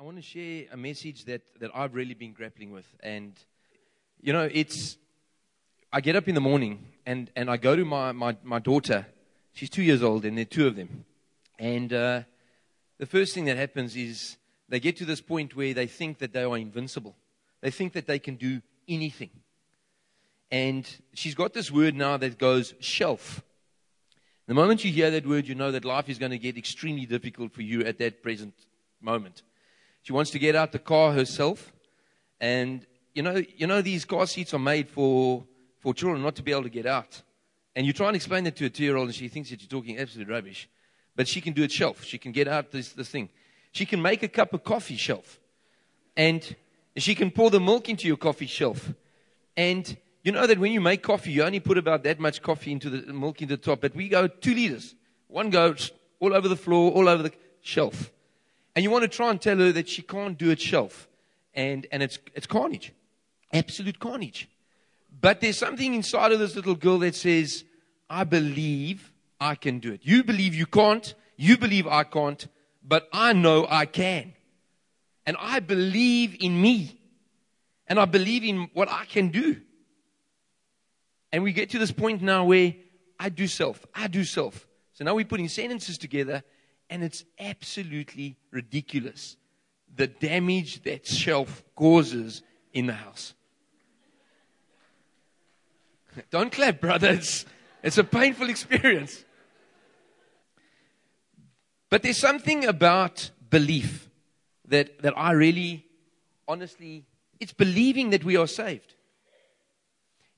I want to share a message that, that I've really been grappling with. And, you know, it's, I get up in the morning and, and I go to my, my, my daughter. She's two years old, and there are two of them. And uh, the first thing that happens is they get to this point where they think that they are invincible. They think that they can do anything. And she's got this word now that goes shelf. The moment you hear that word, you know that life is going to get extremely difficult for you at that present moment. She wants to get out the car herself. And you know, you know these car seats are made for, for children not to be able to get out. And you try and explain that to a two year old, and she thinks that you're talking absolute rubbish. But she can do it shelf. She can get out this, this thing. She can make a cup of coffee shelf. And she can pour the milk into your coffee shelf. And you know that when you make coffee, you only put about that much coffee into the milk into the top, but we go two liters. One goes all over the floor, all over the shelf. And you want to try and tell her that she can't do it shelf. And, and it's, it's carnage. Absolute carnage. But there's something inside of this little girl that says, I believe I can do it. You believe you can't. You believe I can't. But I know I can. And I believe in me. And I believe in what I can do. And we get to this point now where I do self, I do self. So now we're putting sentences together, and it's absolutely ridiculous the damage that shelf causes in the house. Don't clap, brothers. It's a painful experience. But there's something about belief that, that I really, honestly, it's believing that we are saved.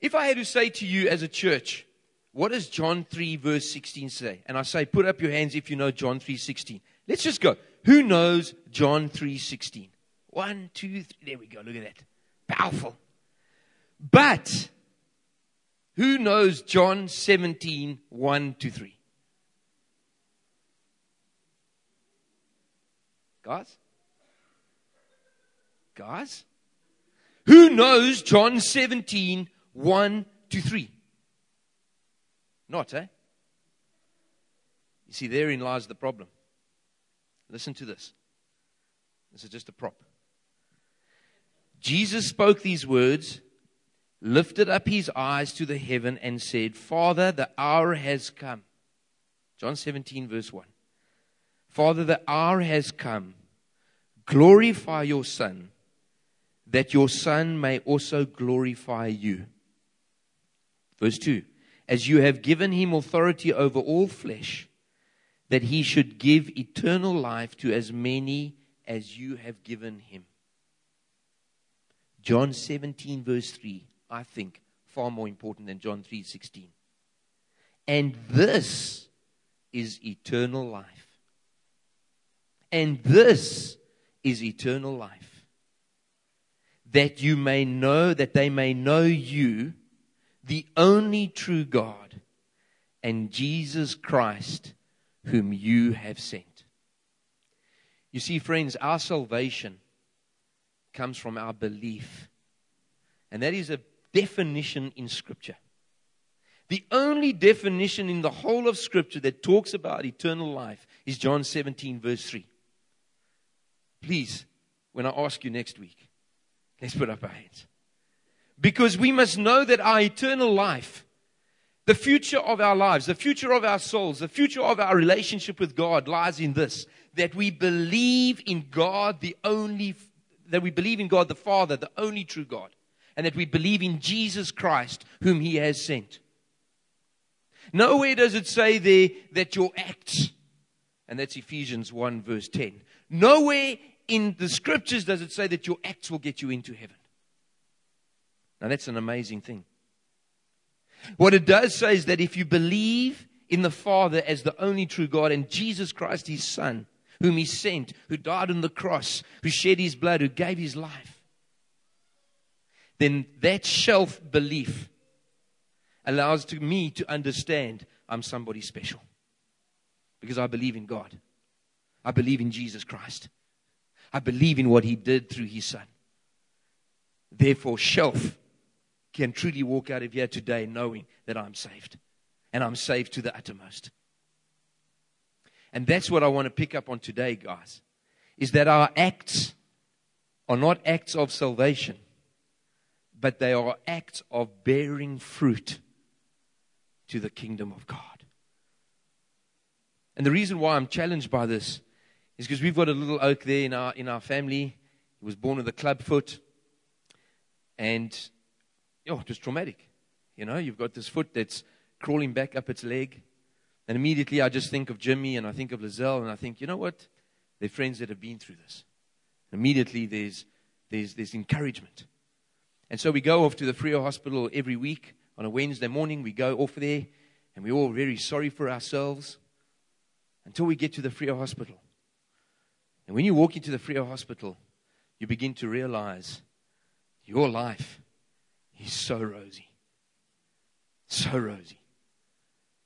If I had to say to you as a church, what does John 3 verse 16 say? And I say, put up your hands if you know John 3 16. Let's just go. Who knows John 3 16? One, two, three. There we go. Look at that. Powerful. But who knows John 17 1 to 3? Guys? Guys? Who knows John 17 1 to 3. Not, eh? You see, therein lies the problem. Listen to this. This is just a prop. Jesus spoke these words, lifted up his eyes to the heaven, and said, Father, the hour has come. John 17, verse 1. Father, the hour has come. Glorify your Son, that your Son may also glorify you. Verse 2 As you have given him authority over all flesh, that he should give eternal life to as many as you have given him. John 17, verse 3, I think far more important than John 3 16. And this is eternal life. And this is eternal life. That you may know, that they may know you, the only true God, and Jesus Christ, whom you have sent. You see, friends, our salvation comes from our belief. And that is a definition in Scripture. The only definition in the whole of Scripture that talks about eternal life is John 17, verse 3. Please, when I ask you next week, let's put up our hands. Because we must know that our eternal life, the future of our lives, the future of our souls, the future of our relationship with God lies in this that we believe in God, the only, that we believe in God the Father, the only true God, and that we believe in Jesus Christ, whom He has sent. Nowhere does it say there that your acts, and that's Ephesians 1, verse 10. Nowhere in the scriptures does it say that your acts will get you into heaven. Now, that's an amazing thing. What it does say is that if you believe in the Father as the only true God and Jesus Christ, his Son, whom he sent, who died on the cross, who shed his blood, who gave his life, then that self belief allows to me to understand I'm somebody special. Because I believe in God. I believe in Jesus Christ. I believe in what he did through his son. Therefore, shelf can truly walk out of here today knowing that I'm saved. And I'm saved to the uttermost. And that's what I want to pick up on today, guys. is that our acts are not acts of salvation, but they are acts of bearing fruit to the kingdom of God. And the reason why I'm challenged by this is because we've got a little oak there in our, in our family. He was born with a club foot. And, oh, it was traumatic. You know, you've got this foot that's crawling back up its leg. And immediately I just think of Jimmy and I think of Lizelle and I think, you know what? They're friends that have been through this. Immediately there's, there's, there's encouragement. And so we go off to the Frere Hospital every week on a Wednesday morning. We go off there and we're all very sorry for ourselves until we get to the Frere Hospital. And when you walk into the Frere Hospital, you begin to realize your life is so rosy. So rosy.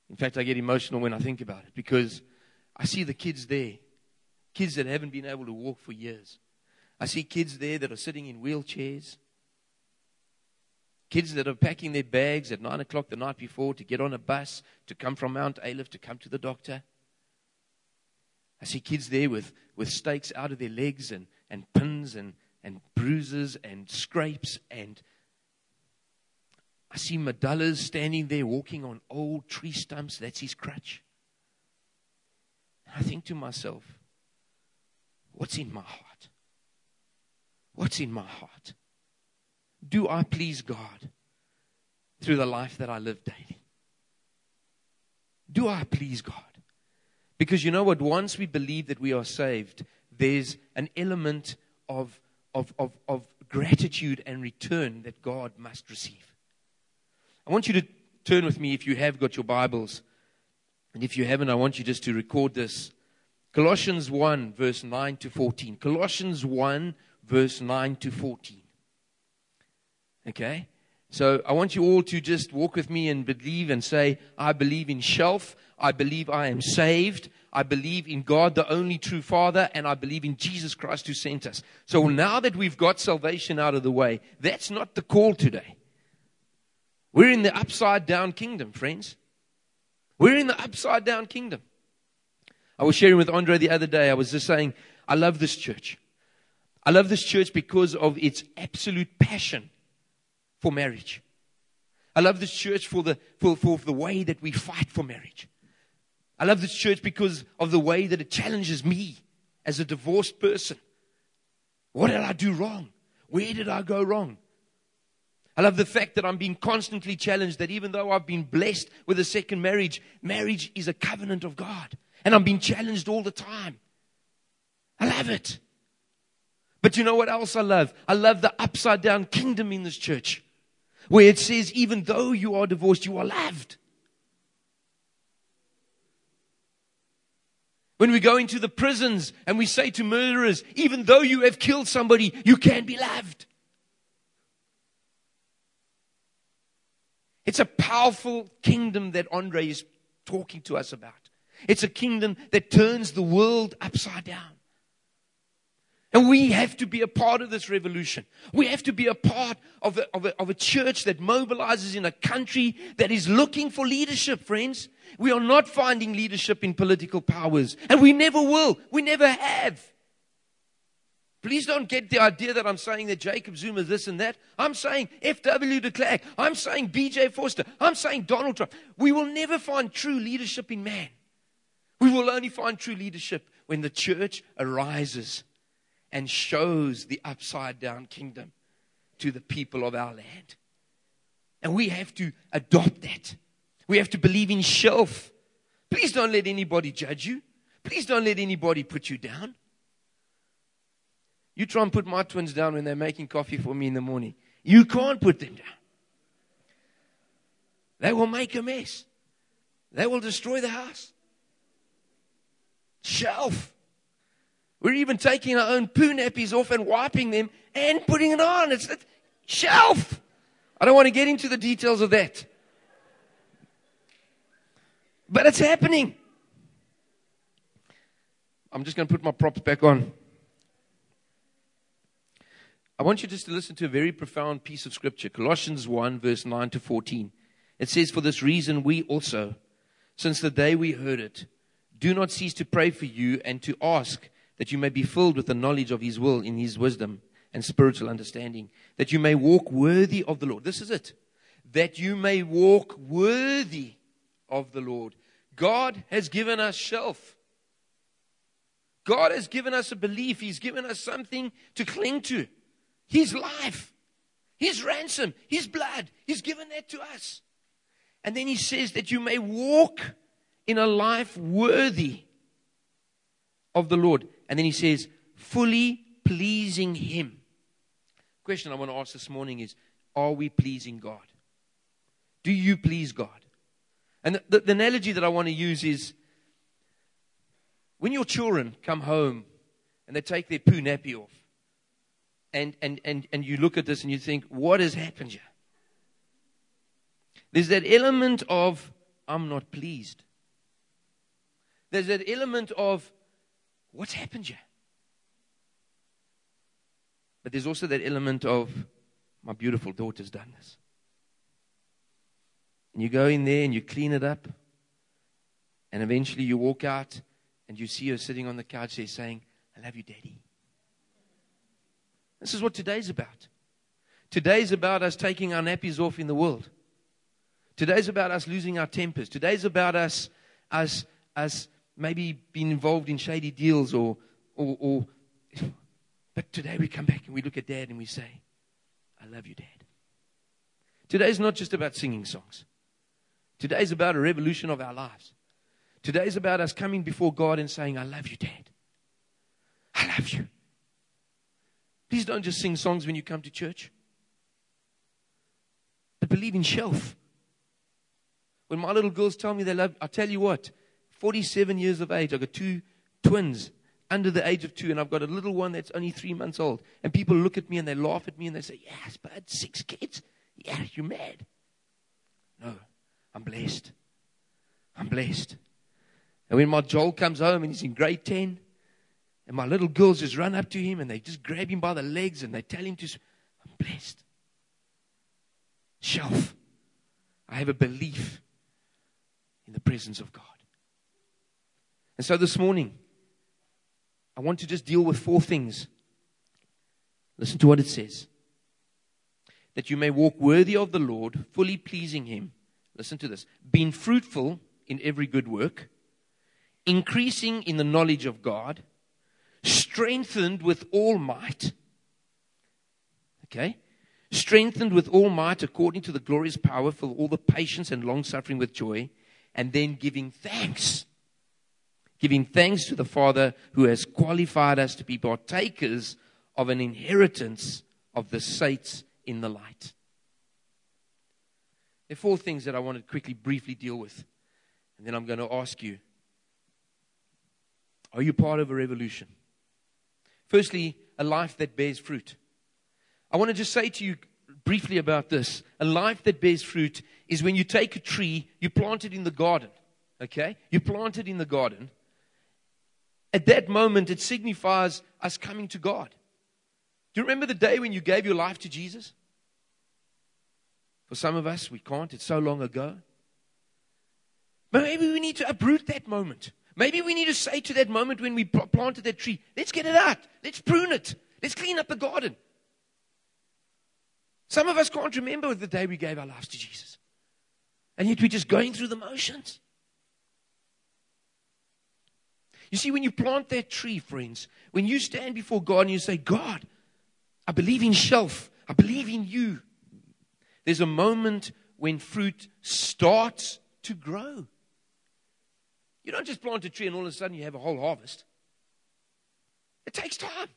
In fact, I get emotional when I think about it because I see the kids there, kids that haven't been able to walk for years. I see kids there that are sitting in wheelchairs, kids that are packing their bags at 9 o'clock the night before to get on a bus to come from Mount Ayliff to come to the doctor. I see kids there with, with stakes out of their legs and, and pins and, and bruises and scrapes and I see Madallas standing there walking on old tree stumps. That's his crutch. And I think to myself, what's in my heart? What's in my heart? Do I please God through the life that I live daily? Do I please God? Because you know what? Once we believe that we are saved, there's an element of, of, of, of gratitude and return that God must receive. I want you to turn with me if you have got your Bibles. And if you haven't, I want you just to record this. Colossians 1, verse 9 to 14. Colossians 1, verse 9 to 14. Okay? So I want you all to just walk with me and believe and say, I believe in shelf. I believe I am saved. I believe in God, the only true Father, and I believe in Jesus Christ who sent us. So now that we've got salvation out of the way, that's not the call today. We're in the upside down kingdom, friends. We're in the upside down kingdom. I was sharing with Andre the other day, I was just saying, I love this church. I love this church because of its absolute passion for marriage. I love this church for the, for, for the way that we fight for marriage. I love this church because of the way that it challenges me as a divorced person. What did I do wrong? Where did I go wrong? I love the fact that I'm being constantly challenged that even though I've been blessed with a second marriage, marriage is a covenant of God. And I'm being challenged all the time. I love it. But you know what else I love? I love the upside down kingdom in this church where it says, even though you are divorced, you are loved. When we go into the prisons and we say to murderers, even though you have killed somebody, you can be loved. It's a powerful kingdom that Andre is talking to us about. It's a kingdom that turns the world upside down. And we have to be a part of this revolution. We have to be a part of a, of, a, of a, church that mobilizes in a country that is looking for leadership, friends. We are not finding leadership in political powers, and we never will. We never have. Please don't get the idea that I'm saying that Jacob Zuma this and that. I'm saying F.W. de Klerk. I'm saying B.J. Vorster. I'm saying Donald Trump. We will never find true leadership in man. We will only find true leadership when the church arises and shows the upside down kingdom to the people of our land. And we have to adopt that. We have to believe in shelf. Please don't let anybody judge you. Please don't let anybody put you down. You try and put my twins down when they're making coffee for me in the morning. You can't put them down. They will make a mess. They will destroy the house. Shelf. We're even taking our own poo nappies off and wiping them and putting it on. It's a shelf. I don't want to get into the details of that. But it's happening. I'm just going to put my props back on. I want you just to listen to a very profound piece of scripture Colossians 1, verse 9 to 14. It says, For this reason, we also, since the day we heard it, do not cease to pray for you and to ask that you may be filled with the knowledge of his will in his wisdom and spiritual understanding, that you may walk worthy of the Lord. This is it. That you may walk worthy of the Lord. God has given us shelf. God has given us a belief. He's given us something to cling to. His life, His ransom, His blood. He's given that to us. And then He says that you may walk in a life worthy of the Lord. And then He says, fully pleasing Him. Question I want to ask this morning is Are we pleasing God? Do you please God? And the, the analogy that I want to use is when your children come home and they take their poo nappy off, and, and, and, and you look at this and you think, what has happened here? There's that element of, I'm not pleased. There's that element of, what's happened here? But there's also that element of, my beautiful daughter's done this. And you go in there and you clean it up. And eventually you walk out and you see her sitting on the couch there saying, I love you, Daddy. This is what today's about. Today's about us taking our nappies off in the world. Today's about us losing our tempers. Today's about us, us, us maybe being involved in shady deals or, or, or, but today we come back and we look at dad and we say, I love you, dad. Today's not just about singing songs. Today's about a revolution of our lives. Today's about us coming before God and saying, I love you, Dad. I love you. Please don't just sing songs when you come to church, but believe in shelf. When my little girls tell me they love, I tell you what, 47 years of age, I've got two twins under the age of two, and I've got a little one that's only three months old. And people look at me and they laugh at me and they say, Yes, but six kids? Yeah, you're mad. No, I'm blessed. I'm blessed. And when my Joel comes home and he's in grade 10, and my little girls just run up to him and they just grab him by the legs and they tell him to, I'm blessed. Shelf. I have a belief in the presence of God. And so this morning, I want to just deal with four things. Listen to what it says that you may walk worthy of the Lord, fully pleasing Him. Listen to this being fruitful in every good work increasing in the knowledge of God, strengthened with all might. Okay? Strengthened with all might according to the glorious power for all the patience and long suffering with joy, and then giving thanks. Giving thanks to the Father who has qualified us to be partakers of an inheritance of the saints in the light. There are four things that I want to quickly, briefly deal with. And then I'm going to ask you are you part of a revolution? Firstly, a life that bears fruit. I want to just say to you briefly about this. A life that bears fruit is when you take a tree, you plant it in the garden. Okay? You plant it in the garden. At that moment, it signifies us coming to God. Do you remember the day when you gave your life to Jesus? For some of us, we can't. It's so long ago. But maybe we need to uproot that moment. Maybe we need to say to that moment when we planted that tree, let's get it out. Let's prune it. Let's clean up the garden. Some of us can't remember the day we gave our lives to Jesus. And yet we're just going through the motions. You see, when you plant that tree, friends, when you stand before God and you say, God, I believe in shelf, I believe in you, there's a moment when fruit starts to grow. You don't just plant a tree and all of a sudden you have a whole harvest. It takes time.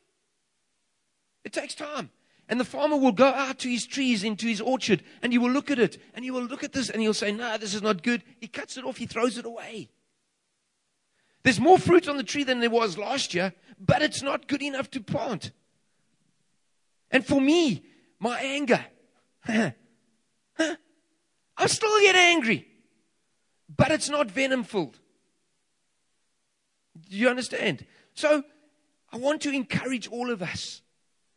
It takes time. And the farmer will go out to his trees, into his orchard, and he will look at it, and he will look at this, and he'll say, No, this is not good. He cuts it off, he throws it away. There's more fruit on the tree than there was last year, but it's not good enough to plant. And for me, my anger, I still get angry, but it's not venom filled. Do you understand? So I want to encourage all of us.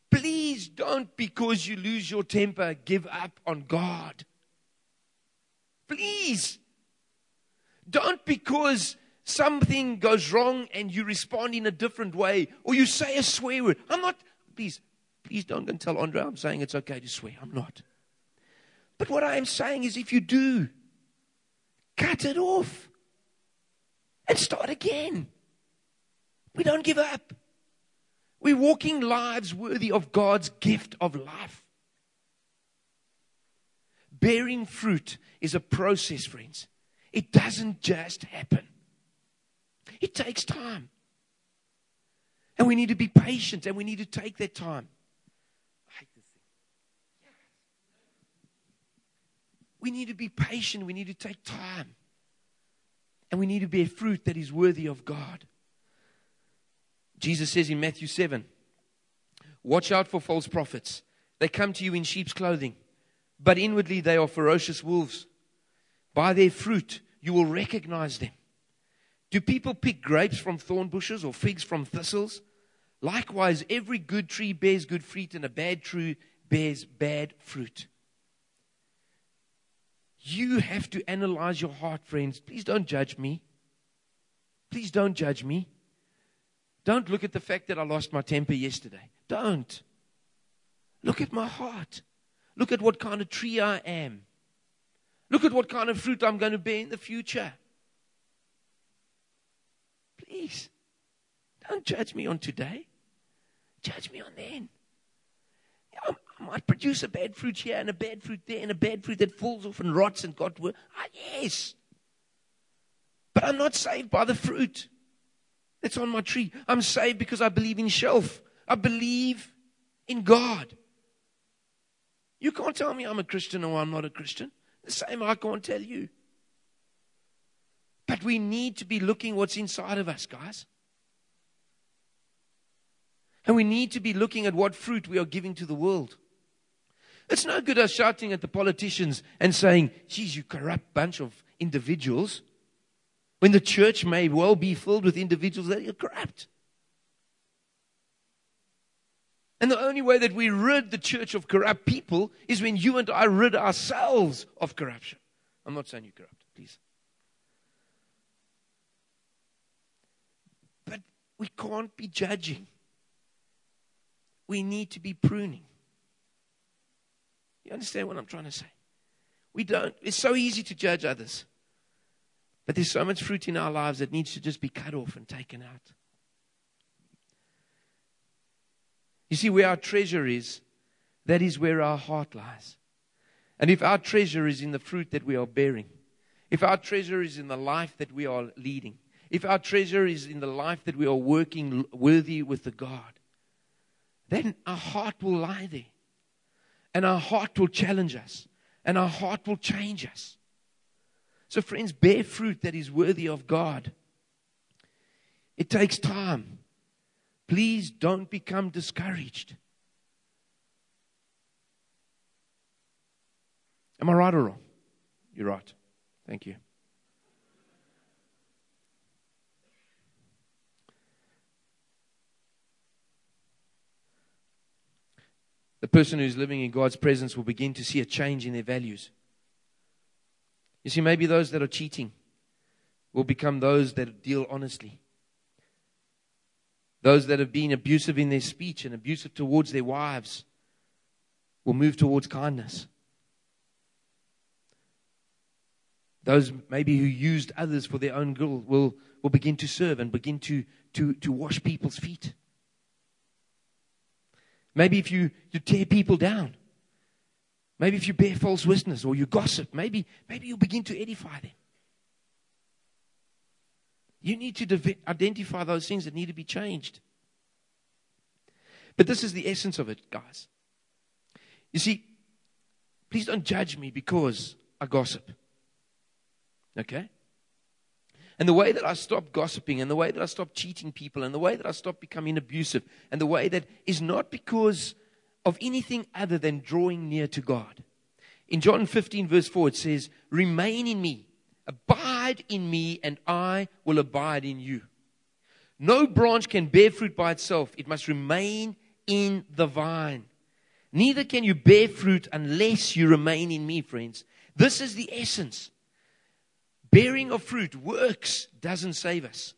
Please don't, because you lose your temper, give up on God. Please. Don't, because something goes wrong and you respond in a different way, or you say a swear word. I'm not, please, please don't go and tell Andre I'm saying it's okay to swear. I'm not. But what I am saying is if you do, cut it off and start again. We don't give up. We're walking lives worthy of God's gift of life. Bearing fruit is a process, friends. It doesn't just happen, it takes time. And we need to be patient and we need to take that time. We need to be patient. We need to take time. And we need to bear fruit that is worthy of God. Jesus says in Matthew 7 Watch out for false prophets. They come to you in sheep's clothing, but inwardly they are ferocious wolves. By their fruit you will recognize them. Do people pick grapes from thorn bushes or figs from thistles? Likewise, every good tree bears good fruit, and a bad tree bears bad fruit. You have to analyze your heart, friends. Please don't judge me. Please don't judge me. Don't look at the fact that I lost my temper yesterday. Don't. Look at my heart. Look at what kind of tree I am. Look at what kind of fruit I'm going to bear in the future. Please, don't judge me on today. Judge me on then. I might produce a bad fruit here and a bad fruit there and a bad fruit that falls off and rots and got worse. Ah, yes. But I'm not saved by the fruit that's on my tree. I'm saved because I believe in shelf. I believe in God. You can't tell me I'm a Christian or I'm not a Christian. The same I can't tell you. But we need to be looking what's inside of us, guys. And we need to be looking at what fruit we are giving to the world. It's no good us shouting at the politicians and saying, geez, you corrupt bunch of individuals, when the church may well be filled with individuals that are corrupt. And the only way that we rid the church of corrupt people is when you and I rid ourselves of corruption. I'm not saying you're corrupt, please. But we can't be judging. We need to be pruning. You understand what I'm trying to say? We don't. It's so easy to judge others. But there's so much fruit in our lives that needs to just be cut off and taken out. You see, where our treasure is, that is where our heart lies. And if our treasure is in the fruit that we are bearing, if our treasure is in the life that we are leading, if our treasure is in the life that we are working worthy with the God, then our heart will lie there. And our heart will challenge us. And our heart will change us. So, friends, bear fruit that is worthy of God. It takes time. Please don't become discouraged. Am I right or wrong? You're right. Thank you. the person who's living in God's presence will begin to see a change in their values. You see, maybe those that are cheating will become those that deal honestly. Those that have been abusive in their speech and abusive towards their wives will move towards kindness. Those maybe who used others for their own good will, will begin to serve and begin to, to, to wash people's feet. Maybe if you, you tear people down. Maybe if you bear false witness or you gossip, maybe, maybe you begin to edify them. You need to identify those things that need to be changed. But this is the essence of it, guys. You see, please don't judge me because I gossip. Okay? And the way that I stop gossiping, and the way that I stop cheating people, and the way that I stop becoming abusive, and the way that is not because of anything other than drawing near to God. In John 15, verse 4, it says, Remain in me, abide in me, and I will abide in you. No branch can bear fruit by itself, it must remain in the vine. Neither can you bear fruit unless you remain in me, friends. This is the essence Bearing of fruit, works, doesn't save us.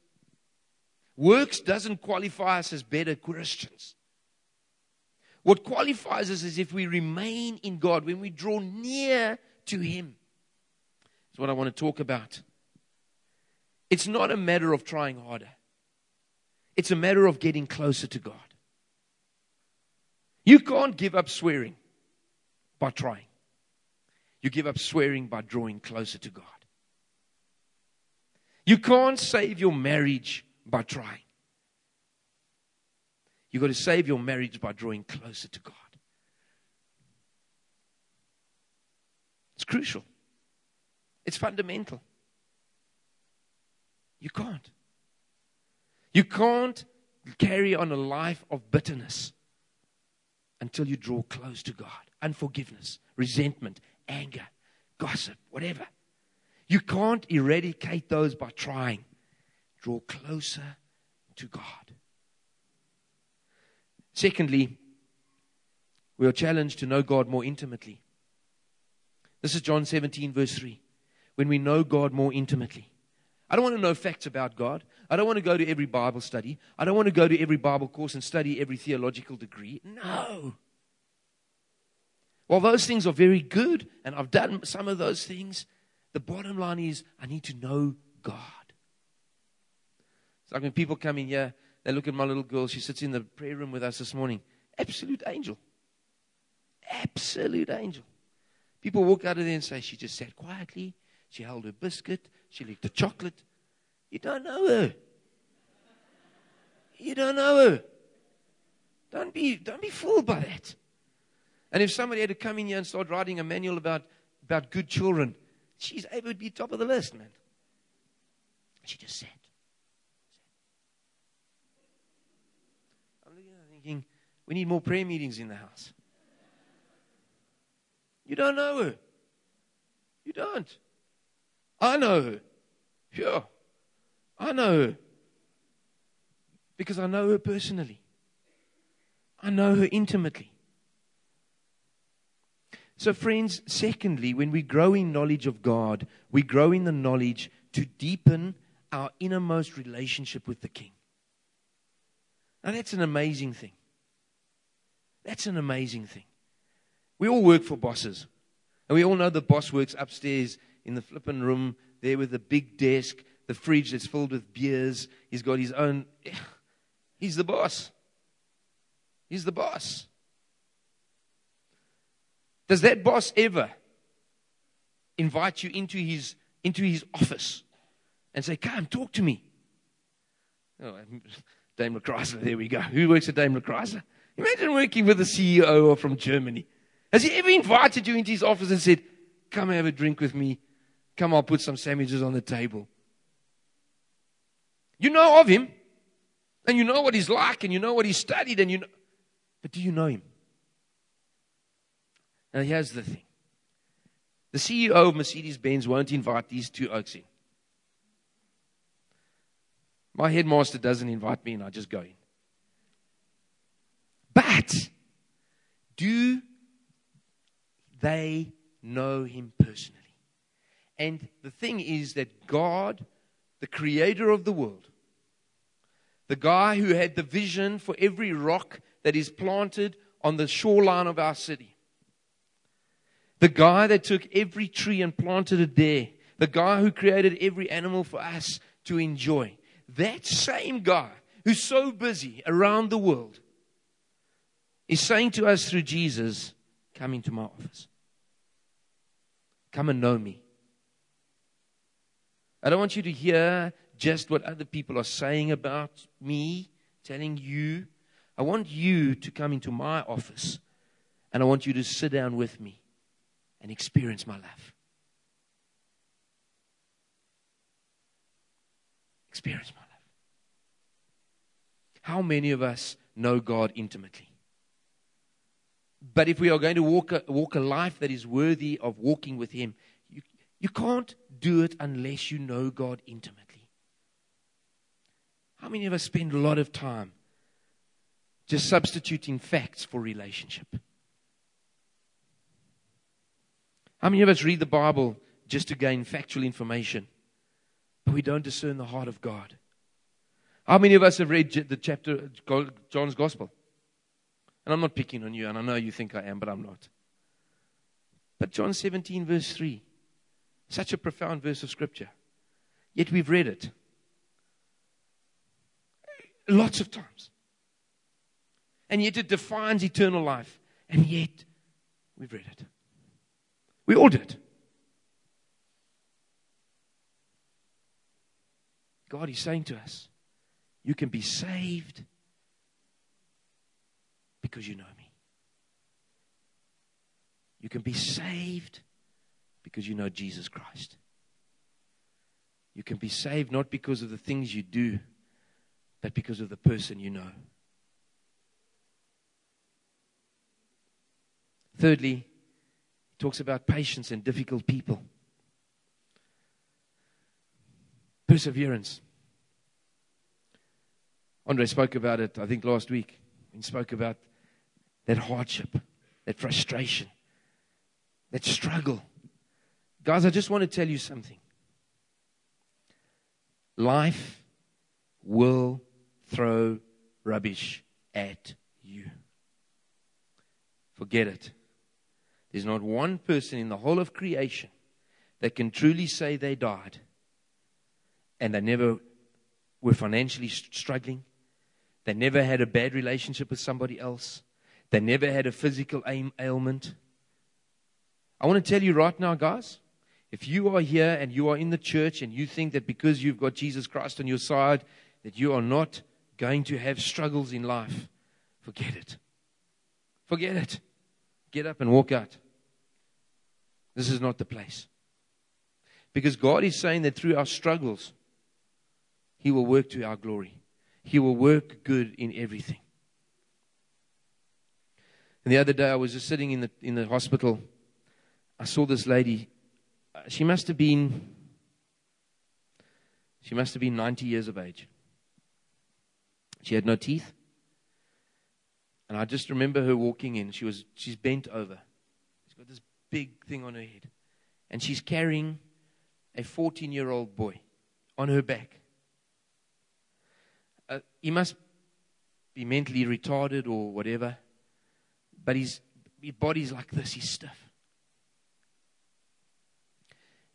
Works doesn't qualify us as better Christians. What qualifies us is if we remain in God, when we draw near to Him. That's what I want to talk about. It's not a matter of trying harder, it's a matter of getting closer to God. You can't give up swearing by trying, you give up swearing by drawing closer to God. You can't save your marriage by trying. You've got to save your marriage by drawing closer to God. It's crucial, it's fundamental. You can't. You can't carry on a life of bitterness until you draw close to God. Unforgiveness, resentment, anger, gossip, whatever. You can't eradicate those by trying. Draw closer to God. Secondly, we are challenged to know God more intimately. This is John 17, verse 3. When we know God more intimately. I don't want to know facts about God. I don't want to go to every Bible study. I don't want to go to every Bible course and study every theological degree. No. While those things are very good, and I've done some of those things, the bottom line is I need to know God. It's like when people come in here, they look at my little girl. She sits in the prayer room with us this morning. Absolute angel. Absolute angel. People walk out of there and say, She just sat quietly. She held her biscuit. She licked the chocolate. You don't know her. You don't know her. Don't be, don't be fooled by that. And if somebody had to come in here and start writing a manual about, about good children, she's able to be top of the list, man. She just sat. I'm looking at thinking, we need more prayer meetings in the house. You don't know her. You don't. I know her. Sure. I know her. Because I know her personally. I know her intimately. So, friends, secondly, when we grow in knowledge of God, we grow in the knowledge to deepen our innermost relationship with the King. Now, that's an amazing thing. That's an amazing thing. We all work for bosses. And we all know the boss works upstairs in the flippin' room there with the big desk, the fridge that's filled with beers. He's got his own. He's the boss. He's the boss. Does that boss ever invite you into his, into his office and say, Come, talk to me? Oh, Daimler Chrysler, there we go. Who works at Daimler Chrysler? Imagine working with a CEO from Germany. Has he ever invited you into his office and said, Come have a drink with me? Come, I'll put some sandwiches on the table. You know of him, and you know what he's like, and you know what he studied, and you know. But do you know him? Now, here's the thing the CEO of Mercedes Benz won't invite these two oaks in. My headmaster doesn't invite me, and I just go in. But do they know him personally? And the thing is that God, the creator of the world, the guy who had the vision for every rock that is planted on the shoreline of our city, the guy that took every tree and planted it there. The guy who created every animal for us to enjoy. That same guy who's so busy around the world is saying to us through Jesus, Come into my office. Come and know me. I don't want you to hear just what other people are saying about me, telling you. I want you to come into my office and I want you to sit down with me and experience my love. Experience my love. How many of us know God intimately? But if we are going to walk a, walk a life that is worthy of walking with Him, you, you can't do it unless you know God intimately. How many of us spend a lot of time just substituting facts for relationship? How many of us read the Bible just to gain factual information but we don't discern the heart of God. How many of us have read the chapter, John's Gospel? And I'm not picking on you, and I know you think I am, but I'm not. But John 17, verse 3, such a profound verse of Scripture. Yet we've read it lots of times. And yet it defines eternal life. And yet we've read it. We all did. God is saying to us, you can be saved because you know me. You can be saved because you know Jesus Christ. You can be saved not because of the things you do, but because of the person you know. Thirdly, talks about patience and difficult people. Perseverance. Andre spoke about it, I think, last week. He spoke about that hardship, that frustration, that struggle. Guys, I just want to tell you something. Life will throw rubbish at you. Forget it. There's not one person in the whole of creation that can truly say they died and they never were financially struggling. They never had a bad relationship with somebody else. They never had a physical ailment. I want to tell you right now, guys, if you are here and you are in the church and you think that because you've got Jesus Christ on your side, that you are not going to have struggles in life, forget it. Forget it. Get up and walk out. This is not the place. Because God is saying that through our struggles, He will work to our glory. He will work good in everything. And the other day, I was just sitting in the, in the hospital. I saw this lady. She must have been, she must have been 90 years of age. She had no teeth. And I just remember her walking in. She was, she's bent over. She's got this big thing on her head. And she's carrying a 14 year old boy on her back. Uh, he must be mentally retarded or whatever. But his, his body's like this, he's stiff.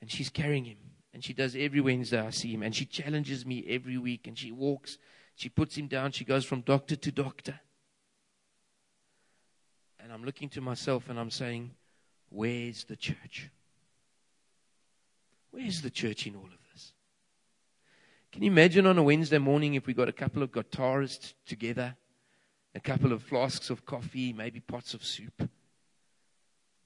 And she's carrying him. And she does every Wednesday I see him. And she challenges me every week. And she walks, she puts him down, she goes from doctor to doctor. And I'm looking to myself and I'm saying, Where's the church? Where's the church in all of this? Can you imagine on a Wednesday morning if we got a couple of guitarists together, a couple of flasks of coffee, maybe pots of soup?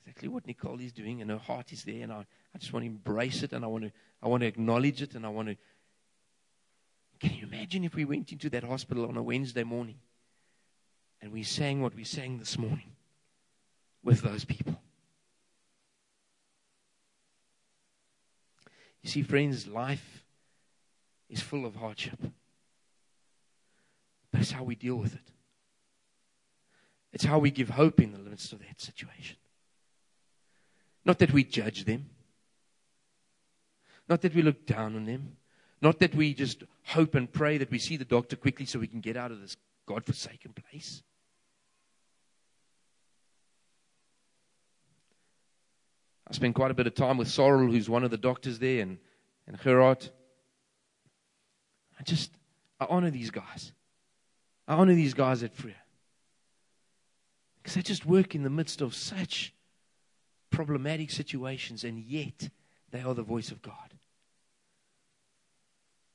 Exactly what Nicole is doing, and her heart is there, and I, I just want to embrace it, and I want to, I want to acknowledge it, and I want to. Can you imagine if we went into that hospital on a Wednesday morning and we sang what we sang this morning? with those people. You see, friends, life is full of hardship. It's how we deal with it. It's how we give hope in the midst of that situation. Not that we judge them. Not that we look down on them. Not that we just hope and pray that we see the doctor quickly so we can get out of this God-forsaken place. I spent quite a bit of time with Sorrel, who's one of the doctors there, and, and Gerard. I just, I honor these guys. I honor these guys at Frere. Because they just work in the midst of such problematic situations, and yet they are the voice of God.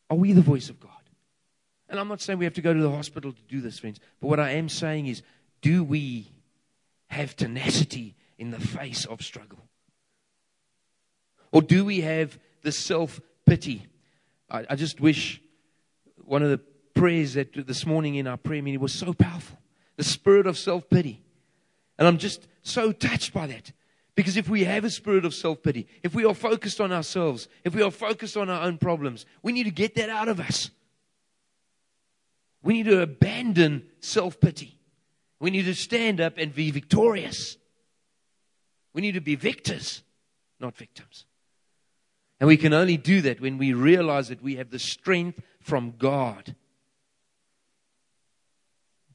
Are we the voice of God? And I'm not saying we have to go to the hospital to do this, friends, but what I am saying is do we have tenacity in the face of struggle? Or do we have the self pity? I, I, just wish one of the prayers that this morning in our prayer meeting was so powerful the spirit of self pity. And I'm just so touched by that. Because if we have a spirit of self pity, if we are focused on ourselves, if we are focused on our own problems, we need to get that out of us. We need to abandon self pity. We need to stand up and be victorious. We need to be victors, not victims. And we can only do that when we realize that we have the strength from God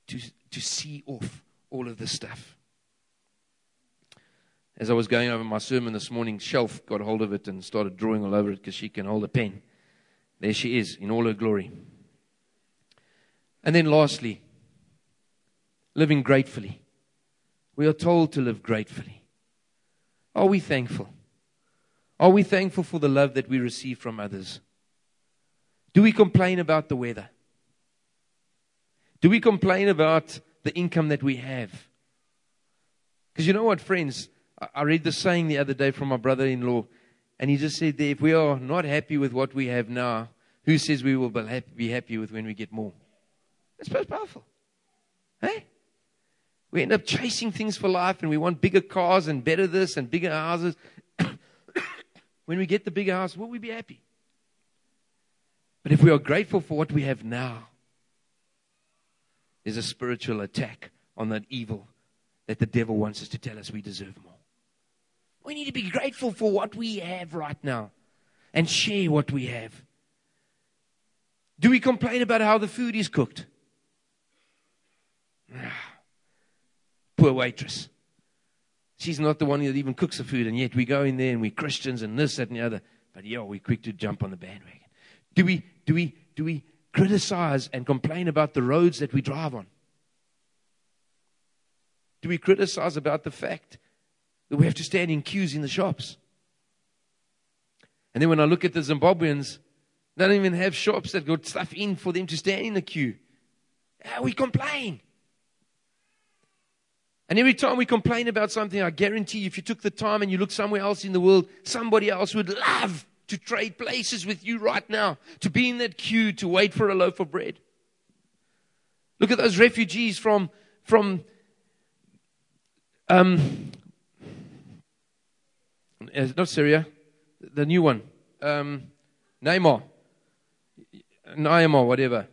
to, to see off all of this stuff. As I was going over my sermon this morning, Shelf got hold of it and started drawing all over it because she can hold a pen. There she is in all her glory. And then lastly, living gratefully. We are told to live gratefully. Are we thankful? Are we thankful for the love that we receive from others? Do we complain about the weather? Do we complain about the income that we have? Because you know what, friends? I read the saying the other day from my brother in law, and he just said, that If we are not happy with what we have now, who says we will be happy with when we get more? That's most powerful. Hey? We end up chasing things for life and we want bigger cars and better this and bigger houses. when we get the bigger house, will we be happy? But if we are grateful for what we have now, there's a spiritual attack on that evil that the devil wants us to tell us we deserve more. We need to be grateful for what we have right now and share what we have. Do we complain about how the food is cooked? Poor waitress. She's not the one that even cooks the food, and yet we go in there and we're Christians and this, that, and the other. But yeah, we're quick to jump on the bandwagon. Do we, do we, do we criticize and complain about the roads that we drive on? Do we criticize about the fact that we have to stand in queues in the shops? And then when I look at the Zimbabweans, they don't even have shops that got stuff in for them to stand in the queue. How We complain. And every time we complain about something, I guarantee if you took the time and you look somewhere else in the world, somebody else would love to trade places with you right now, to be in that queue to wait for a loaf of bread. Look at those refugees from, from um, not Syria, the new one, um, Neymar, Neymar, whatever.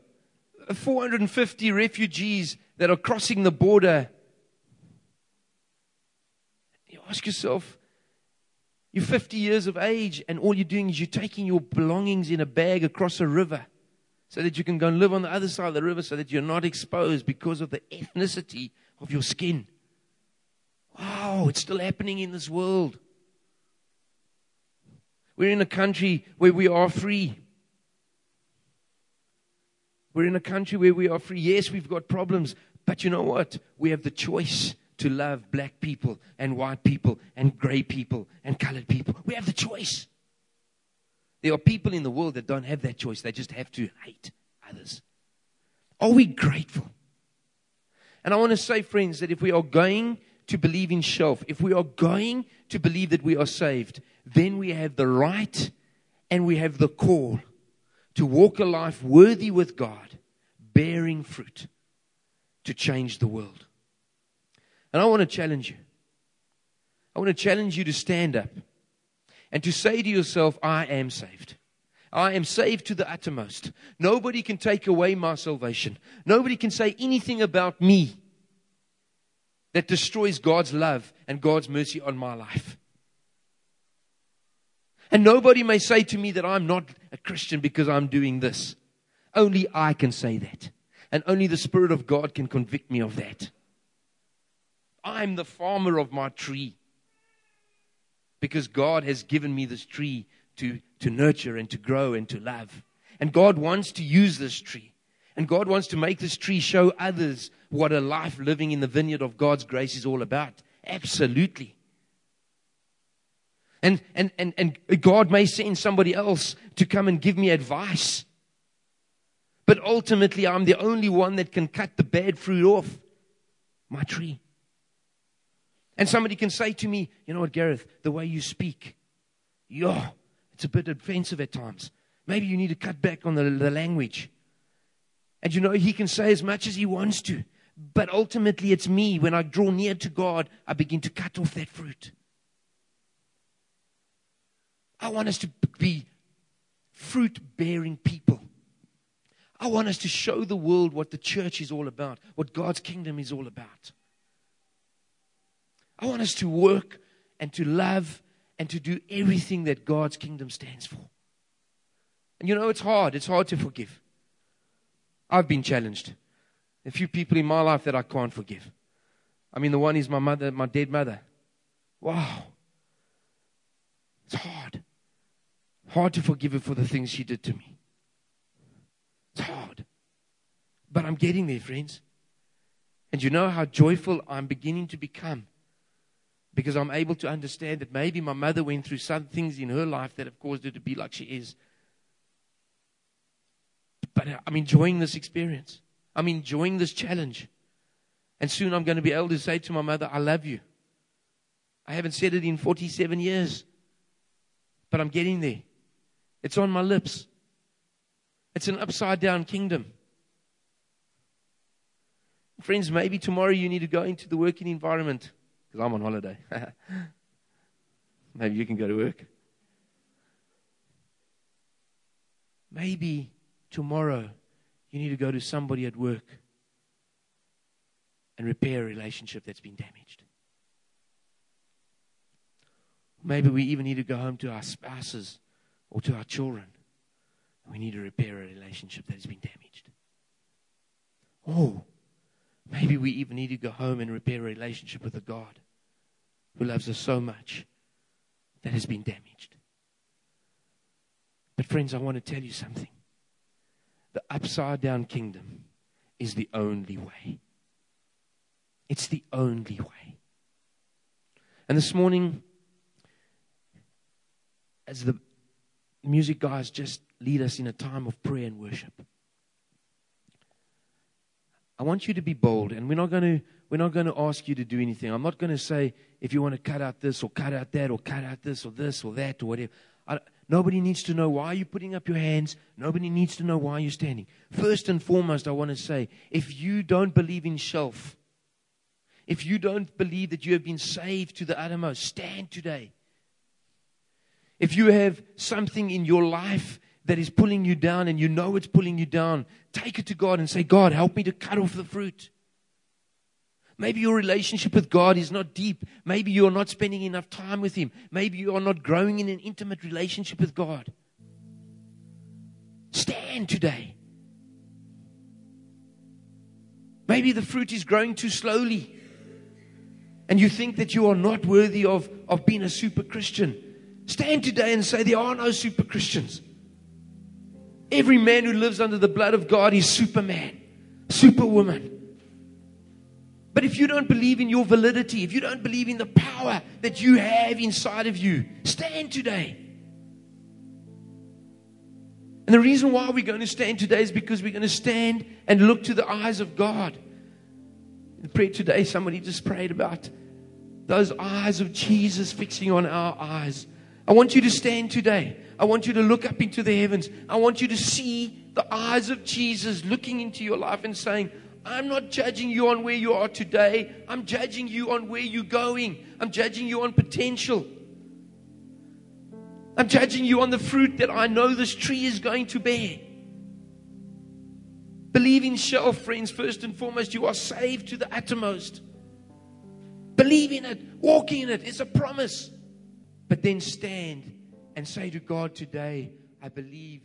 450 refugees that are crossing the border You Ask yourself, you're 50 years of age, and all you're doing is you're taking your belongings in a bag across a river so that you can go and live on the other side of the river so that you're not exposed because of the ethnicity of your skin. Wow, it's still happening in this world. We're in a country where we are free. We're in a country where we are free. Yes, we've got problems, but you know what? We have the choice to love black people and white people and gray people and colored people. We have the choice. There are people in the world that don't have that choice. They just have to hate others. Are we grateful? And I want to say, friends, that if we are going to believe in shelf, if we are going to believe that we are saved, then we have the right and we have the call to walk a life worthy with God, bearing fruit to change the world. And I want to challenge you. I want to challenge you to stand up and to say to yourself, I am saved. I am saved to the uttermost. Nobody can take away my salvation. Nobody can say anything about me that destroys God's love and God's mercy on my life. And nobody may say to me that I'm not a Christian because I'm doing this. Only I can say that. And only the Spirit of God can convict me of that. I'm the farmer of my tree. Because God has given me this tree to, to nurture and to grow and to love. And God wants to use this tree. And God wants to make this tree show others what a life living in the vineyard of God's grace is all about. Absolutely. And, and, and, and God may send somebody else to come and give me advice. But ultimately, I'm the only one that can cut the bad fruit off my tree. And somebody can say to me, you know what, Gareth, the way you speak, yeah, it's a bit offensive at times. Maybe you need to cut back on the, the language. And you know, he can say as much as he wants to. But ultimately, it's me. When I draw near to God, I begin to cut off that fruit. I want us to be fruit bearing people. I want us to show the world what the church is all about, what God's kingdom is all about. I want us to work and to love and to do everything that God's kingdom stands for. And you know, it's hard. It's hard to forgive. I've been challenged. A few people in my life that I can't forgive. I mean, the one is my mother, my dead mother. Wow. It's hard. Hard to forgive her for the things she did to me. It's hard. But I'm getting there, friends. And you know how joyful I'm beginning to become because I'm able to understand that maybe my mother went through some things in her life that have caused her to be like she is. But uh, I'm enjoying this experience. I'm enjoying this challenge. And soon I'm going to be able to say to my mother, I love you. I haven't said it in 47 years, but I'm getting there. It's on my lips. It's an upside down kingdom. Friends, maybe tomorrow you need to go into the working environment because I'm on holiday. maybe you can go to work. Maybe tomorrow you need to go to somebody at work and repair a relationship that's been damaged. Maybe we even need to go home to our spouses or to our children. We need to repair a relationship that has been damaged. Oh, maybe we even need to go home and repair a relationship with a God who loves us so much that has been damaged. But, friends, I want to tell you something. The upside down kingdom is the only way. It's the only way. And this morning, as the music guys just lead us in a time of prayer and worship, I want you to be bold, and we're not going to we're not going to ask you to do anything. I'm not going to say if you want to cut out this or cut out that or cut out this or this or that or whatever. I, nobody needs to know why you're putting up your hands. Nobody needs to know why you're standing. First and foremost, I want to say if you don't believe in shelf, if you don't believe that you have been saved to the uttermost, stand today. If you have something in your life that is pulling you down and you know it's pulling you down, take it to God and say, God, help me to cut off the fruit. Maybe your relationship with God is not deep. Maybe you're not spending enough time with Him. Maybe you are not growing in an intimate relationship with God. Stand today. Maybe the fruit is growing too slowly and you think that you are not worthy of, of being a super Christian, stand today and say there are no super Christians. Every man who lives under the blood of God is Superman, Superwoman. But if you don't believe in your validity, if you don't believe in the power that you have inside of you, stand today. And the reason why we're going to stand today is because we're going to stand and look to the eyes of God. In prayer today, somebody just prayed about those eyes of Jesus fixing on our eyes. I want you to stand today. I want you to look up into the heavens. I want you to see the eyes of Jesus looking into your life and saying, I'm not judging you on where you are today. I'm judging you on where you're going. I'm judging you on potential. I'm judging you on the fruit that I know this tree is going to bear. Believe in self, friends, first and foremost. You are saved to the uttermost. Believe in it, walk in it. It's a promise. But then stand and say to God today, I believe